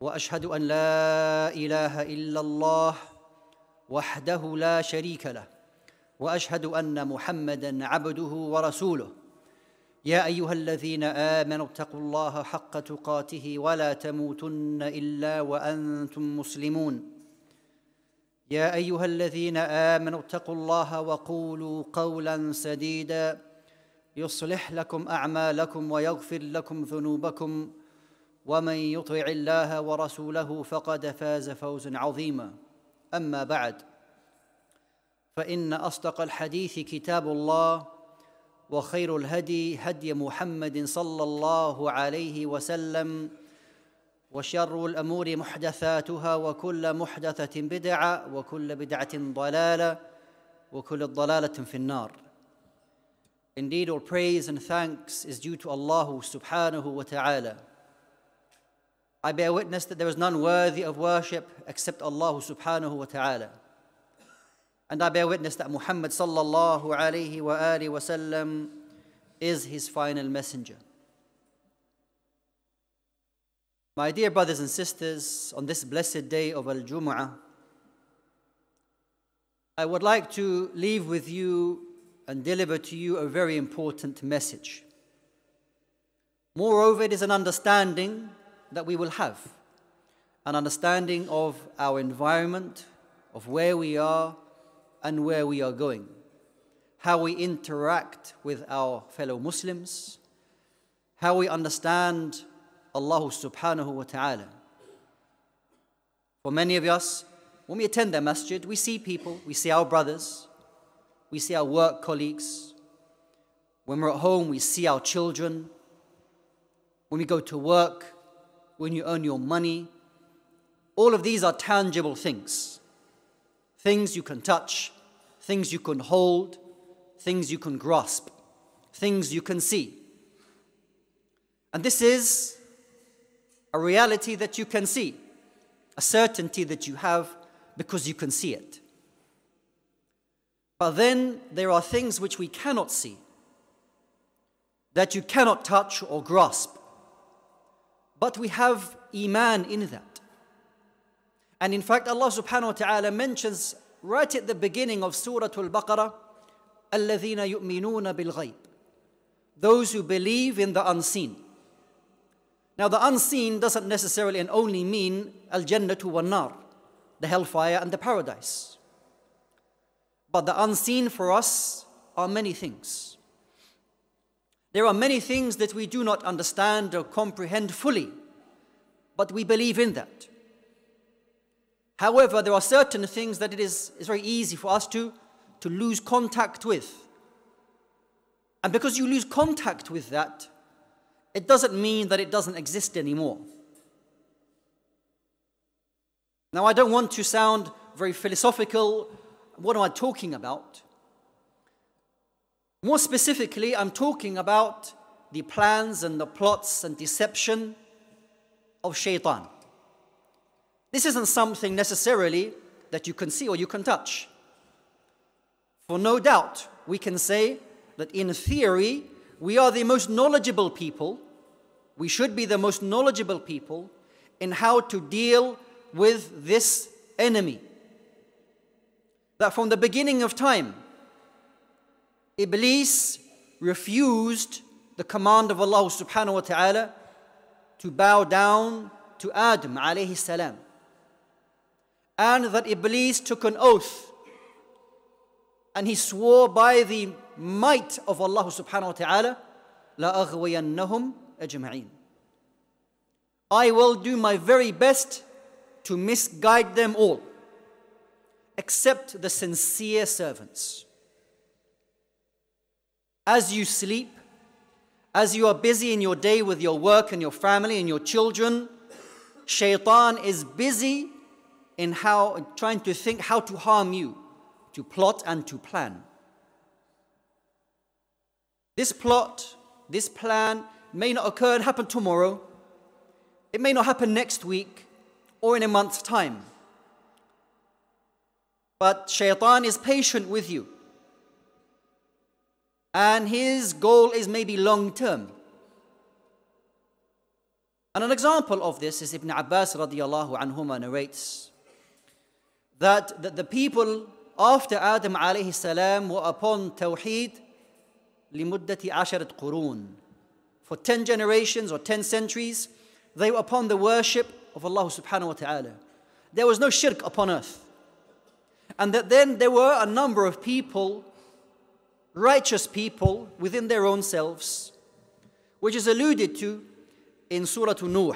وأشهد أن لا إله إلا الله وحده لا شريك له وأشهد أن محمدا عبده ورسوله. يا أيها الذين آمنوا اتقوا الله حق تقاته ولا تموتن إلا وأنتم مسلمون. يا أيها الذين آمنوا اتقوا الله وقولوا قولا سديدا. يصلح لكم أعمالكم ويغفر لكم ذنوبكم. ومن يطع الله ورسوله فقد فاز فوزا عظيما أما بعد فإن أصدق الحديث كتاب الله وخير الهدي هدي محمد صلى الله عليه وسلم وشر الأمور محدثاتها وكل محدثة بدعة وكل بدعة ضلالة وكل ضلالة في النار Indeed, all praise and thanks is due to Allah subhanahu wa ta'ala. I bear witness that there is none worthy of worship except Allah subhanahu wa ta'ala. And I bear witness that Muhammad sallallahu alayhi wa alihi wa sallam is his final messenger. My dear brothers and sisters, on this blessed day of Al Jumu'ah, I would like to leave with you and deliver to you a very important message. Moreover, it is an understanding that we will have an understanding of our environment, of where we are and where we are going, how we interact with our fellow Muslims, how we understand Allah subhanahu wa ta'ala. For many of us, when we attend the masjid, we see people, we see our brothers, we see our work colleagues. When we're at home, we see our children. When we go to work, when you earn your money. All of these are tangible things things you can touch, things you can hold, things you can grasp, things you can see. And this is a reality that you can see, a certainty that you have because you can see it. But then there are things which we cannot see, that you cannot touch or grasp But we have Iman in that. And in fact, Allah subhanahu wa ta'ala mentions right at the beginning of Surah Al Baqarah, الَّذِينَ يُؤْمِنُونَ بِالْغَيْبِ Those who believe in the unseen. Now, the unseen doesn't necessarily and only mean Al Jannatu wa Nar, the hellfire and the paradise. But the unseen for us are many things. There are many things that we do not understand or comprehend fully, but we believe in that. However, there are certain things that it is, is very easy for us to, to lose contact with. And because you lose contact with that, it doesn't mean that it doesn't exist anymore. Now, I don't want to sound very philosophical. What am I talking about? More specifically, I'm talking about the plans and the plots and deception of shaitan. This isn't something necessarily that you can see or you can touch. For no doubt, we can say that in theory, we are the most knowledgeable people. We should be the most knowledgeable people in how to deal with this enemy. That from the beginning of time, Iblis refused the command of Allah subhanahu wa ta'ala to bow down to Adam alayhi salam. And that Iblis took an oath and he swore by the might of Allah subhanahu wa ta'ala, لَأَغْوِيَنَّهُمْ أَجْمَعِينَ I will do my very best to misguide them all, except the sincere servants. As you sleep, as you are busy in your day with your work and your family and your children, shaitan is busy in how trying to think how to harm you, to plot and to plan. This plot, this plan may not occur and happen tomorrow. It may not happen next week or in a month's time. But shaitan is patient with you And his goal is maybe long term. And an example of this is Ibn Abbas radiallahu anhuma narrates that, that the people after Adam alayhi salam were upon Tawheed لمدة عشرة قرون for 10 generations or 10 centuries they were upon the worship of Allah subhanahu wa ta'ala there was no shirk upon earth and that then there were a number of people righteous people within their own selves which is alluded to in Surah Nuh.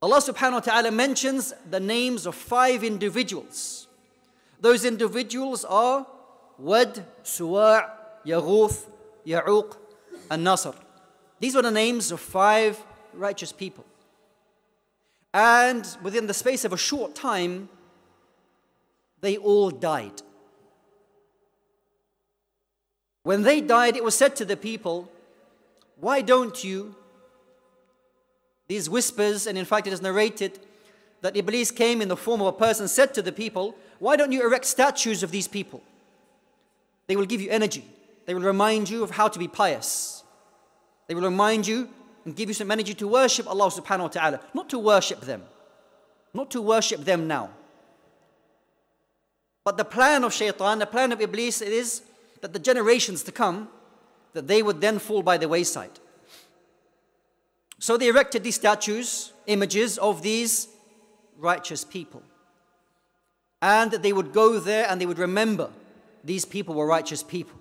Allah subhanahu wa ta'ala mentions the names of five individuals. Those individuals are Wad, Suwa', Yaghuth, Ya'uq, and Nasr. These were the names of five righteous people. And within the space of a short time, they all died. When they died, it was said to the people, why don't you? These whispers, and in fact, it is narrated that Iblis came in the form of a person, said to the people, Why don't you erect statues of these people? They will give you energy, they will remind you of how to be pious, they will remind you and give you some energy to worship Allah subhanahu wa ta'ala, not to worship them, not to worship them now. But the plan of shaitan, the plan of Iblis is that the generations to come, that they would then fall by the wayside. So they erected these statues, images of these righteous people. And they would go there and they would remember these people were righteous people.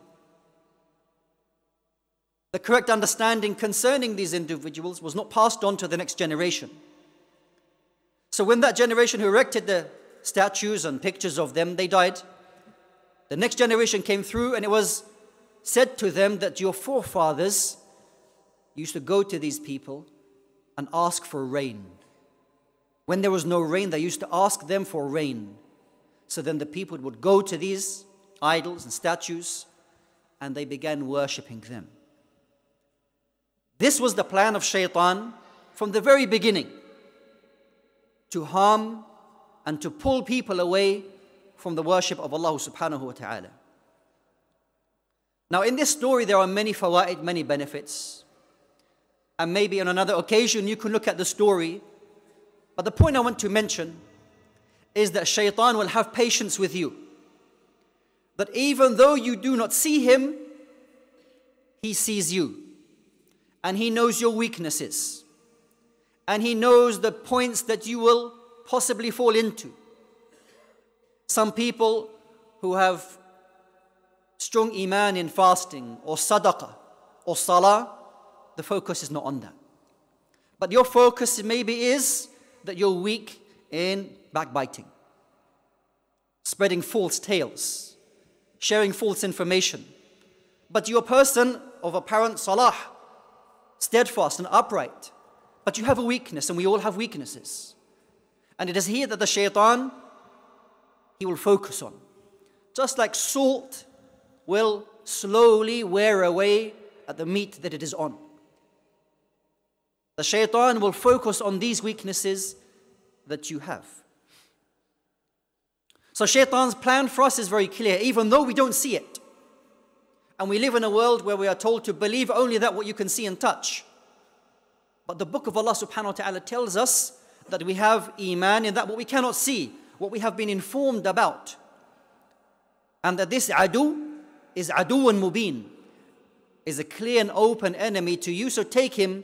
The correct understanding concerning these individuals was not passed on to the next generation. So when that generation who erected the statues and pictures of them, they died, the next generation came through and it was said to them that your forefathers used to go to these people and ask for rain. When there was no rain, they used to ask them for rain. So then the people would go to these idols and statues and they began worshipping them. This was the plan of shaitan from the very beginning to harm and to pull people away from the worship of Allah subhanahu wa ta'ala. Now, in this story, there are many fawaid, many benefits. And maybe on another occasion, you can look at the story. But the point I want to mention is that shaitan will have patience with you. That even though you do not see him, he sees you. And he knows your weaknesses. And he knows the points that you will possibly fall into. Some people who have strong iman in fasting or sadaqah or salah, the focus is not on that. But your focus maybe is that you're weak in backbiting, spreading false tales, sharing false information. But you're a person of apparent salah, steadfast and upright. But you have a weakness, and we all have weaknesses. And it is here that the shaitan, he will focus on. Just like salt will slowly wear away at the meat that it is on. The shaitan will focus on these weaknesses that you have. So, shaitan's plan for us is very clear, even though we don't see it. And we live in a world where we are told to believe only that what you can see and touch. But the book of Allah subhanahu wa ta'ala tells us that we have iman in that what we cannot see, what we have been informed about. And that this adu, is aduun mubin, is a clear and open enemy to you, so take him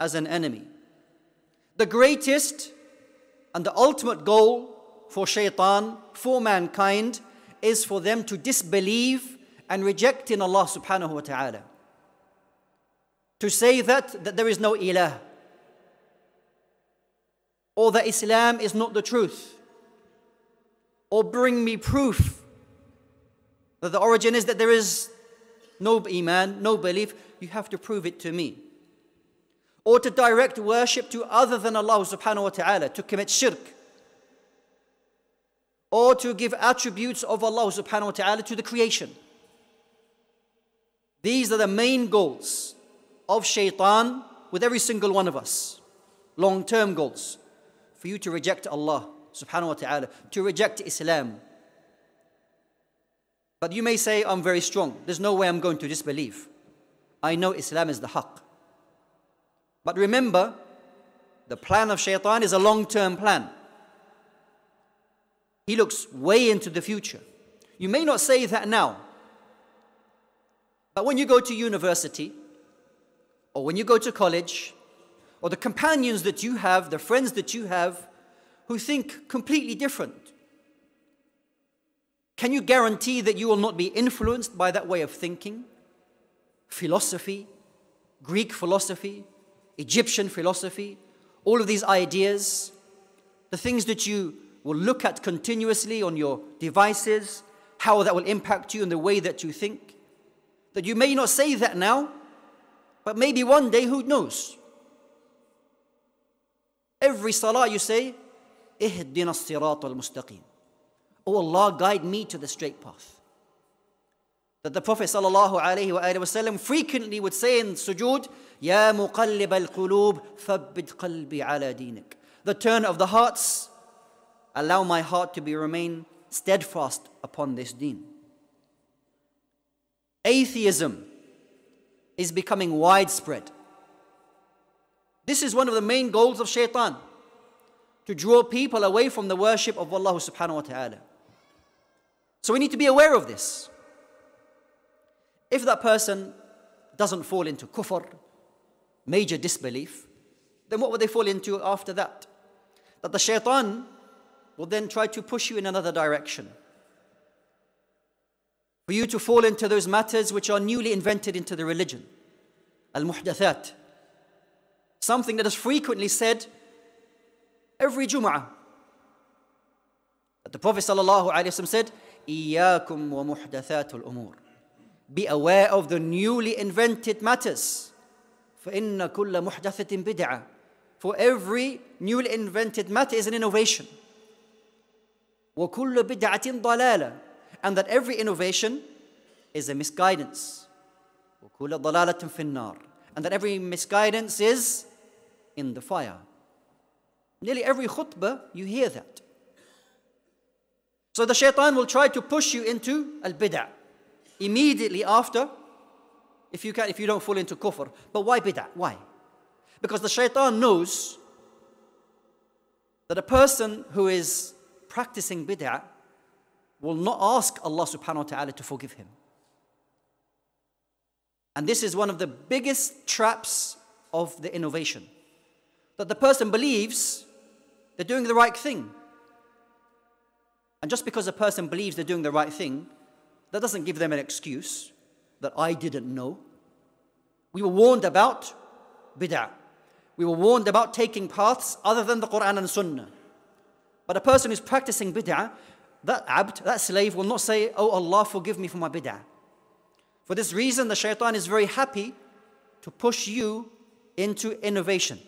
as an enemy. The greatest and the ultimate goal for shaitan, for mankind, is for them to disbelieve and reject in Allah subhanahu wa ta'ala. To say that, that there is no ilah, or that Islam is not the truth, or bring me proof that the origin is that there is no iman, no belief, you have to prove it to me. or to direct worship to other than Allah subhanahu wa ta'ala, to commit shirk, or to give attributes of Allah subhanahu wa ta'ala to the creation. These are the main goals of shaitan with every single one of us. Long term goals. For you to reject Allah subhanahu wa ta'ala, to reject Islam. But you may say, I'm very strong. There's no way I'm going to disbelieve. I know Islam is the haqq. But remember, the plan of shaitan is a long term plan. He looks way into the future. You may not say that now, but when you go to university, or when you go to college, or the companions that you have, the friends that you have, who think completely different, can you guarantee that you will not be influenced by that way of thinking? Philosophy, Greek philosophy, Egyptian philosophy, all of these ideas, the things that you will look at continuously on your devices, how that will impact you in the way that you think. That you may not say that now, but maybe one day, who knows? Every salah you say, Sirat al mustaqim. Oh Allah, guide me to the straight path. That the Prophet ﷺ frequently would say in sujood, Ya muqallib al qulub, thabbit qalbi ala. The turn of the hearts, allow my heart to be remain steadfast upon this deen. Atheism is becoming widespread. This is one of the main goals of shaitan to draw people away from the worship of Allah subhanahu wa ta'ala. So we need to be aware of this. If that person doesn't fall into kufr, major disbelief, then what would they fall into after that? That the shaitan will then try to push you in another direction. For you to fall into those matters which are newly invented into the religion. Al muhdathat. Something that is frequently said every Jum'ah. That the Prophet ﷺ said, إِيَّاكُمْ وَمُحْدَثَاتُ الْأُمُورِ Be aware of the newly invented matters. فَإِنَّ كُلَّ مُحْدَثَةٍ بِدْعَةٍ For every newly invented matter is an innovation. وَكُلُّ بِدْعَةٍ ضَلَالَةٍ And that every innovation is a misguidance. وَكُلَّ ضَلَالَةٍ فِي النَّارِ And that every misguidance is in the fire. Nearly every khutbah, you hear that. So the shaitan will try to push you into al bid'ah immediately after, if you can, if you don't fall into kufr. But why bid'ah? Why? Because the shaitan knows that a person who is practicing bid'ah will not ask Allah subhanahu wa ta'ala to forgive him. And this is one of the biggest traps of the innovation. That the person believes they're doing the right thing. And just because a person believes they're doing the right thing, that doesn't give them an excuse that I didn't know. We were warned about bid'ah. We were warned about taking paths other than the Quran and Sunnah. But a person who's practicing bid'ah, that abd, that slave will not say, Oh Allah, forgive me for my bid'ah. For this reason, the shaitan is very happy to push you into innovation.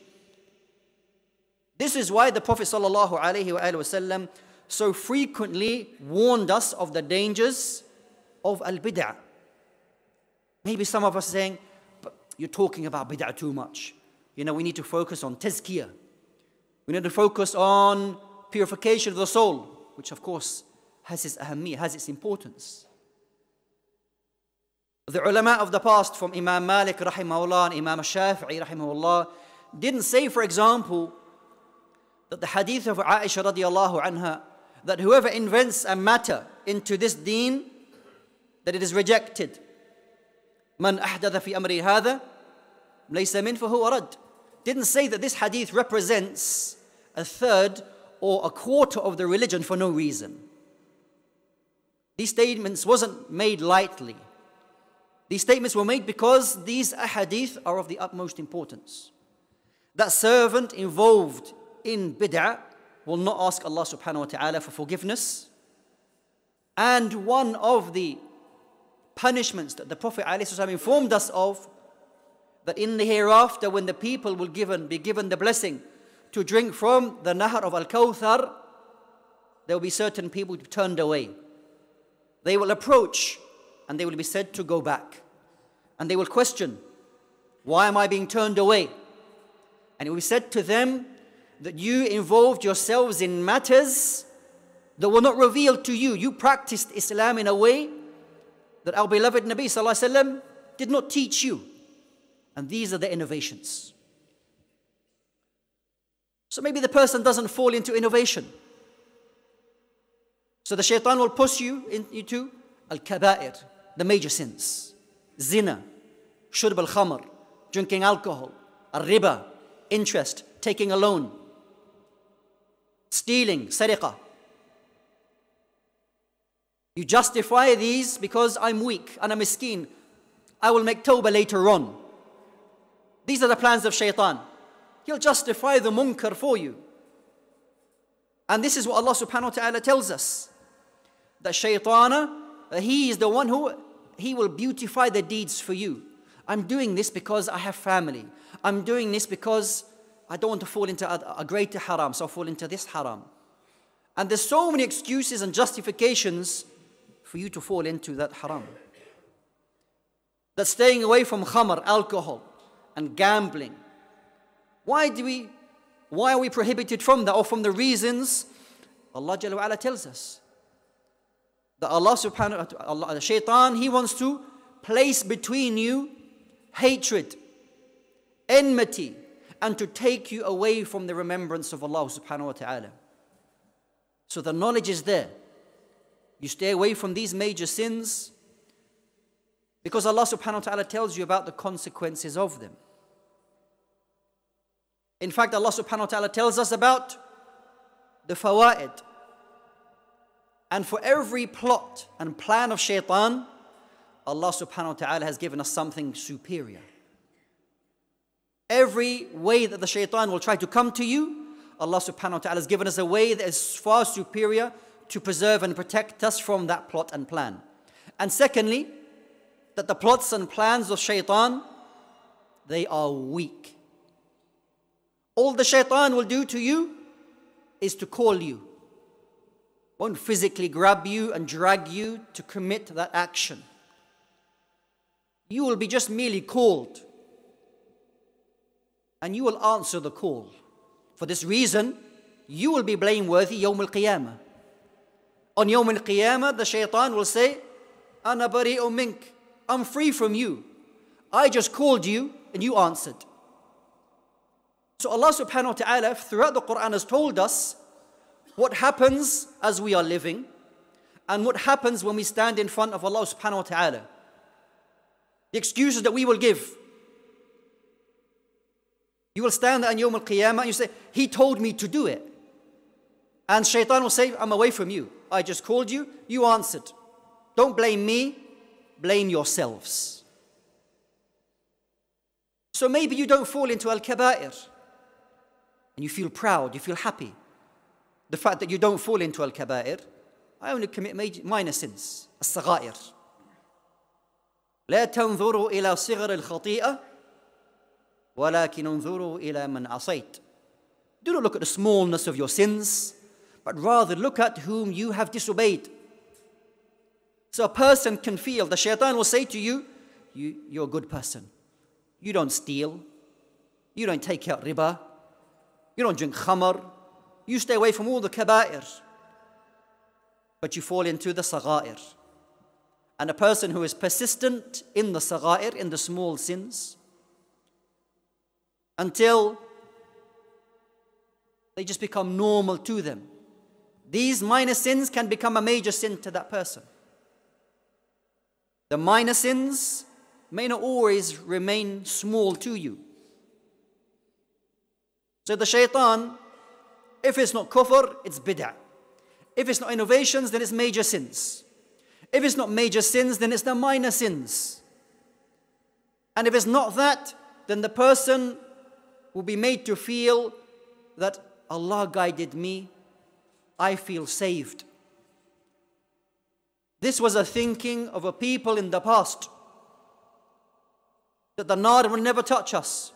This is why the Prophet ﷺ so frequently warned us of the dangers of al bid'ah. Maybe some of us are saying, but you're talking about bid'ah too much. You know, we need to focus on tazkiyah. We need to focus on purification of the soul, which of course has its ahamiyah, has its importance. The ulama of the past, from Imam Malik rahimahullah and Imam Shafi'i rahimahullah, didn't say, for example, that the hadith of Aisha radiallahu anha, that whoever invents a matter into this deen, that it is rejected. Man ahdatha fi amri hadha, laysa min fahuwa rad. Didn't say that this hadith represents a third or a quarter of the religion for no reason. These statements wasn't made lightly. These statements were made because these ahadith are of the utmost importance. That servant involved in bid'ah will not ask Allah subhanahu wa ta'ala for forgiveness. And one of the punishments that the Prophet ﷺ informed us of that in the hereafter, when the people will given, be given the blessing to drink from the Nahar of Al Kawthar, there will be certain people turned away. They will approach and they will be said to go back. And they will question, Why am I being turned away? And it will be said to them that you involved yourselves in matters that were not revealed to you. You practiced Islam in a way that our beloved Nabi وسلم, did not teach you. And these are the innovations. So maybe the person doesn't fall into innovation. So the shaitan will push you into al-kaba'ir, the major sins. Zina, shurb al-khamr, drinking alcohol, al-riba, interest, taking a loan, stealing, sariqah. You justify these because I'm weak and I'm miskin. I will make tawbah later on. These are the plans of shaitan. He'll justify the munkar for you. And this is what Allah subhanahu wa ta'ala tells us. That shaitan, uh, he is the one who, he will beautify the deeds for you. I'm doing this because I have family. I'm doing this because I don't want to fall into a, greater haram, so I fall into this haram. And there's so many excuses and justifications for you to fall into that haram. That staying away from khamr, alcohol, and gambling. Why do we why are we prohibited from that or from the reasons Allah Jalla wa tells us that Allah subhanahu wa ta'ala, shaitan, he wants to place between you hatred, enmity, and to take you away from the remembrance of Allah subhanahu wa ta'ala. So the knowledge is there. You stay away from these major sins because Allah subhanahu wa ta'ala tells you about the consequences of them. In fact, Allah subhanahu wa ta'ala tells us about the fawaid. And for every plot and plan of shaitan, Allah subhanahu wa ta'ala has given us something superior. Every way that the shaitan will try to come to you, Allah subhanahu wa ta'ala has given us a way that is far superior to preserve and protect us from that plot and plan. And secondly, that the plots and plans of shaitan, they are weak. All the shaitan will do to you is to call you. Won't physically grab you and drag you to commit that action. You will be just merely called and you will answer the call. For this reason, you will be blameworthy Yawm al Qiyamah. On Yawm al Qiyamah, the shaitan will say, Ana bari'u mink. I'm free from you. I just called you and you answered. So Allah subhanahu wa ta'ala throughout the Quran has told us what happens as we are living and what happens when we stand in front of Allah subhanahu wa ta'ala. The excuses that we will give you will stand on Yom Al Qiyamah and you say, He told me to do it. And Shaitan will say, I'm away from you. I just called you, you answered. Don't blame me, blame yourselves. So maybe you don't fall into Al Kaba'ir and you feel proud, you feel happy. The fact that you don't fall into Al Kaba'ir, I only commit major, minor sins, الصغائر. لا تنظروا إلى صغر الخطيئة ولكن انظروا إلى من عصيت. Do not look at the smallness of your sins, but rather look at whom you have disobeyed. So a person can feel, the shaitan will say to you, you you're a good person. You don't steal. You don't take out riba. You don't drink khamr. You stay away from all the kaba'ir. But you fall into the sagha'ir. And a person who is persistent in the sagha'ir, in the small sins, until they just become normal to them. These minor sins can become a major sin to that person. The minor sins may not always remain small to you. So the shaitan, if it's not kufr, it's bid'ah. If it's not innovations, then it's major sins. If it's not major sins, then it's the minor sins. And if it's not that, then the person will be made to feel that Allah guided me, I feel saved. This was a thinking of a people in the past. that the nar will never touch us.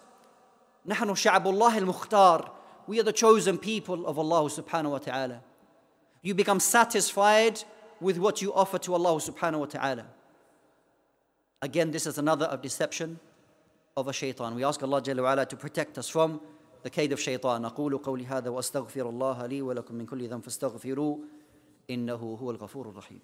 نحن شعب الله المختار. We are the chosen people of Allah subhanahu wa ta'ala. You become satisfied with what you offer to Allah subhanahu wa ta'ala. Again, this is another of deception Of a shaitan. We ask Allah Jalla wa to protect us from the kaid of shaitan. أقول قولي هذا وأستغفر الله لي ولكم من كل ذنب فاستغفروه إنه هو الغفور الرحيم.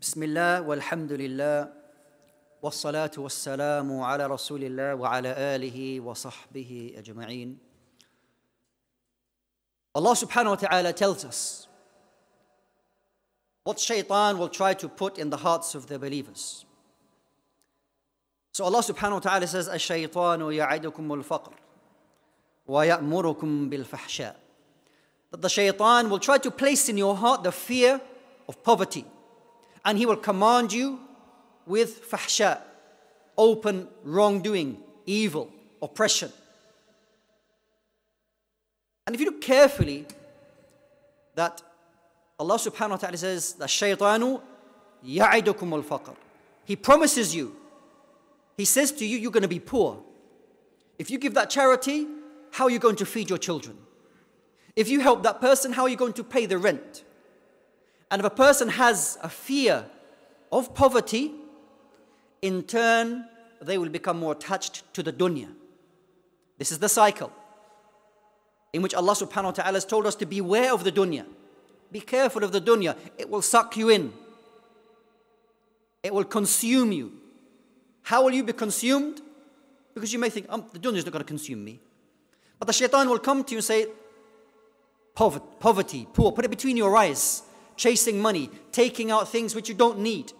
بسم الله والحمد لله والصلاة والسلام على رسول الله وعلى آله وصحبه أجمعين. Allah subhanahu wa ta'ala tells us what shaitan will try to put in the hearts of the believers. So Allah subhanahu wa ta'ala says, الشيطان يعدكم الفقر ويأمركم بالفحشاء. That the shaitan will try to place in your heart the fear of poverty and he will command you with fahsha, open wrongdoing, evil, oppression. And if you look carefully, that Allah subhanahu wa ta'ala says, that shaytanu ya'idukum al-faqr. He promises you. He says to you, you're going to be poor. If you give that charity, how are you going to feed your children? If you help that person, how are you going to pay the rent? And if a person has a fear of poverty, in turn, they will become more attached to the dunya. This is the cycle in which Allah subhanahu wa ta'ala has told us to beware of the dunya. Be careful of the dunya, it will suck you in, it will consume you. How will you be consumed? Because you may think, um, the dunya is not going to consume me. But the shaitan will come to you and say, poverty, poverty, poor, put it between your eyes, chasing money, taking out things which you don't need.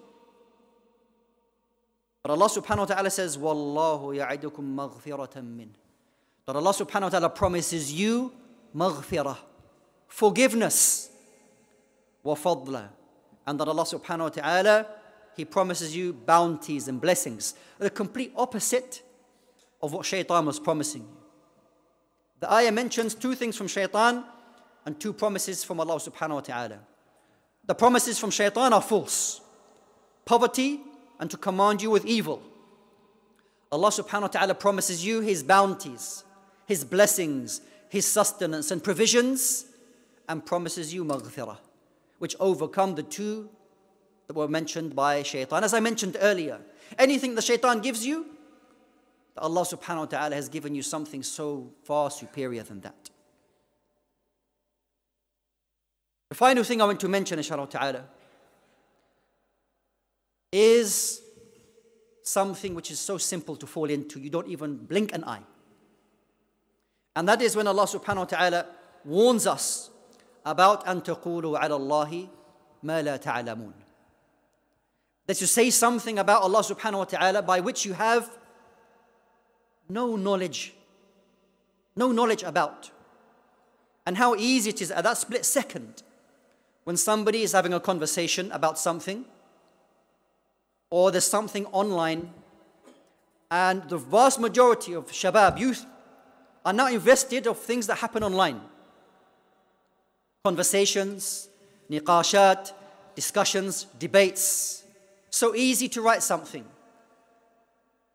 But Allah subhanahu wa ta'ala says, Wallahu ya'idukum maghfiratan min. That Allah subhanahu wa ta'ala promises you maghfirah, forgiveness, wa fadla. And that Allah subhanahu wa ta'ala, He promises you bounties and blessings. The complete opposite of what shaitan was promising you. The ayah mentions two things from shaitan and two promises from Allah subhanahu wa ta'ala. The promises from shaitan are false. Poverty and to command you with evil. Allah subhanahu wa ta'ala promises you His bounties, His blessings, His sustenance and provisions, and promises you maghfirah, which overcome the two that were mentioned by shaitan. As I mentioned earlier, anything the shaitan gives you, Allah subhanahu wa ta'ala has given you something so far superior than that. The final thing I want to mention, inshallah ta'ala, is something which is so simple to fall into, you don't even blink an eye. And that is when Allah subhanahu wa ta'ala warns us about أن تقولوا على الله ما لا تعلمون. That you say something about Allah subhanahu wa ta'ala by which you have no knowledge, no knowledge about. And how easy it is at that split second when somebody is having a conversation about something or there's something online, and the vast majority of shabab, youth, are now invested of things that happen online. Conversations, niqashat, discussions, debates. So easy to write something.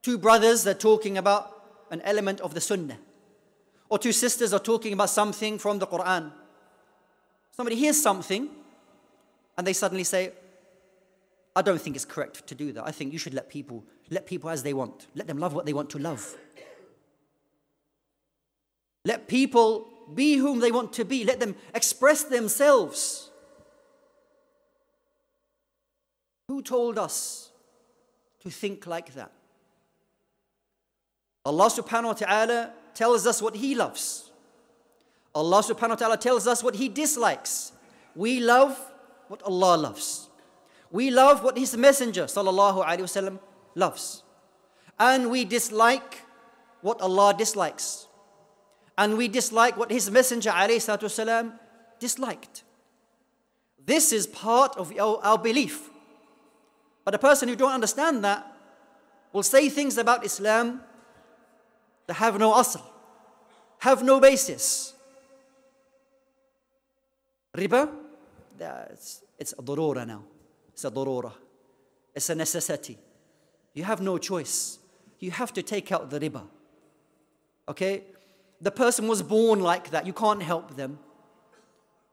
Two brothers, they're talking about an element of the sunnah. Or two sisters are talking about something from the Quran. Somebody hears something, and they suddenly say, I don't think it's correct to do that. I think you should let people let people as they want. Let them love what they want to love. Let people be whom they want to be. Let them express themselves. Who told us to think like that? Allah subhanahu wa ta'ala tells us what He loves. Allah subhanahu wa ta'ala tells us what He dislikes. We love what Allah loves. We love what His Messenger sallallahu alaihi wasallam loves, and we dislike what Allah dislikes, and we dislike what His Messenger alayhi wasallam disliked. This is part of our, our belief. But a person who don't understand that will say things about Islam that have no asl, have no basis. Riba, that's, it's a darura now. It's a. It's a necessity. You have no choice. You have to take out the riba. Okay? The person was born like that. You can't help them.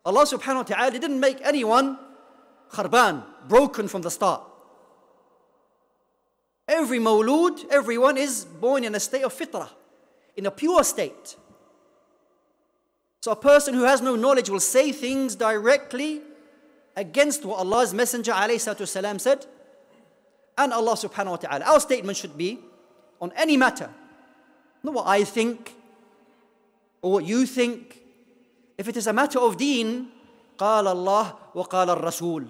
Allah subhanahu wa ta'ala didn't make anyone kharban, broken from the start. Every mawlud, everyone is born in a state of fitrah, in a pure state. So a person who has no knowledge will say things directly against what Allah's Messenger والسلام, said and Allah subhanahu wa ta'ala. Our statement should be on any matter, not what I think or what you think. If it is a matter of deen, قال الله وقال الرسول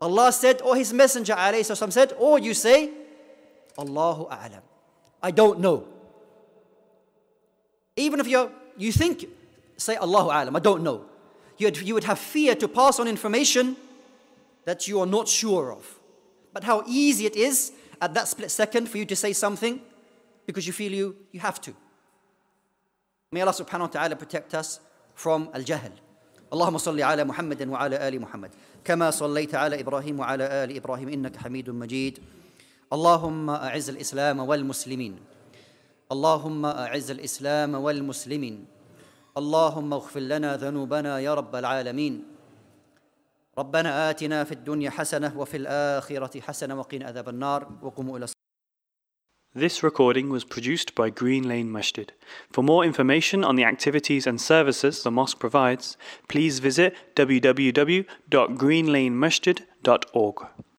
Allah said, or His Messenger والسلام, said, or you say, Allahu A'lam. I don't know. Even if you you think, say Allahu A'lam, I don't know. You'd, you would have fear to pass on information that you are not sure of. But how easy it is at that split second for you to say something because you feel you, you have to. May Allah subhanahu wa ta'ala protect us from al-jahl. اللهم صل على محمد وعلى ال محمد كما صليت على ابراهيم وعلى ال ابراهيم انك حميد مجيد اللهم اعز الاسلام والمسلمين اللهم اعز الاسلام والمسلمين اللهم اغفر لنا ذنوبنا يا رب العالمين ربنا آتنا في الدنيا حسنة وفي الآخرة حسنة وقنا عذاب النار وقوموا إلى This recording was produced by Green Lane Masjid. For more information on the activities and services the mosque provides, please visit www.greenlanemasjid.org.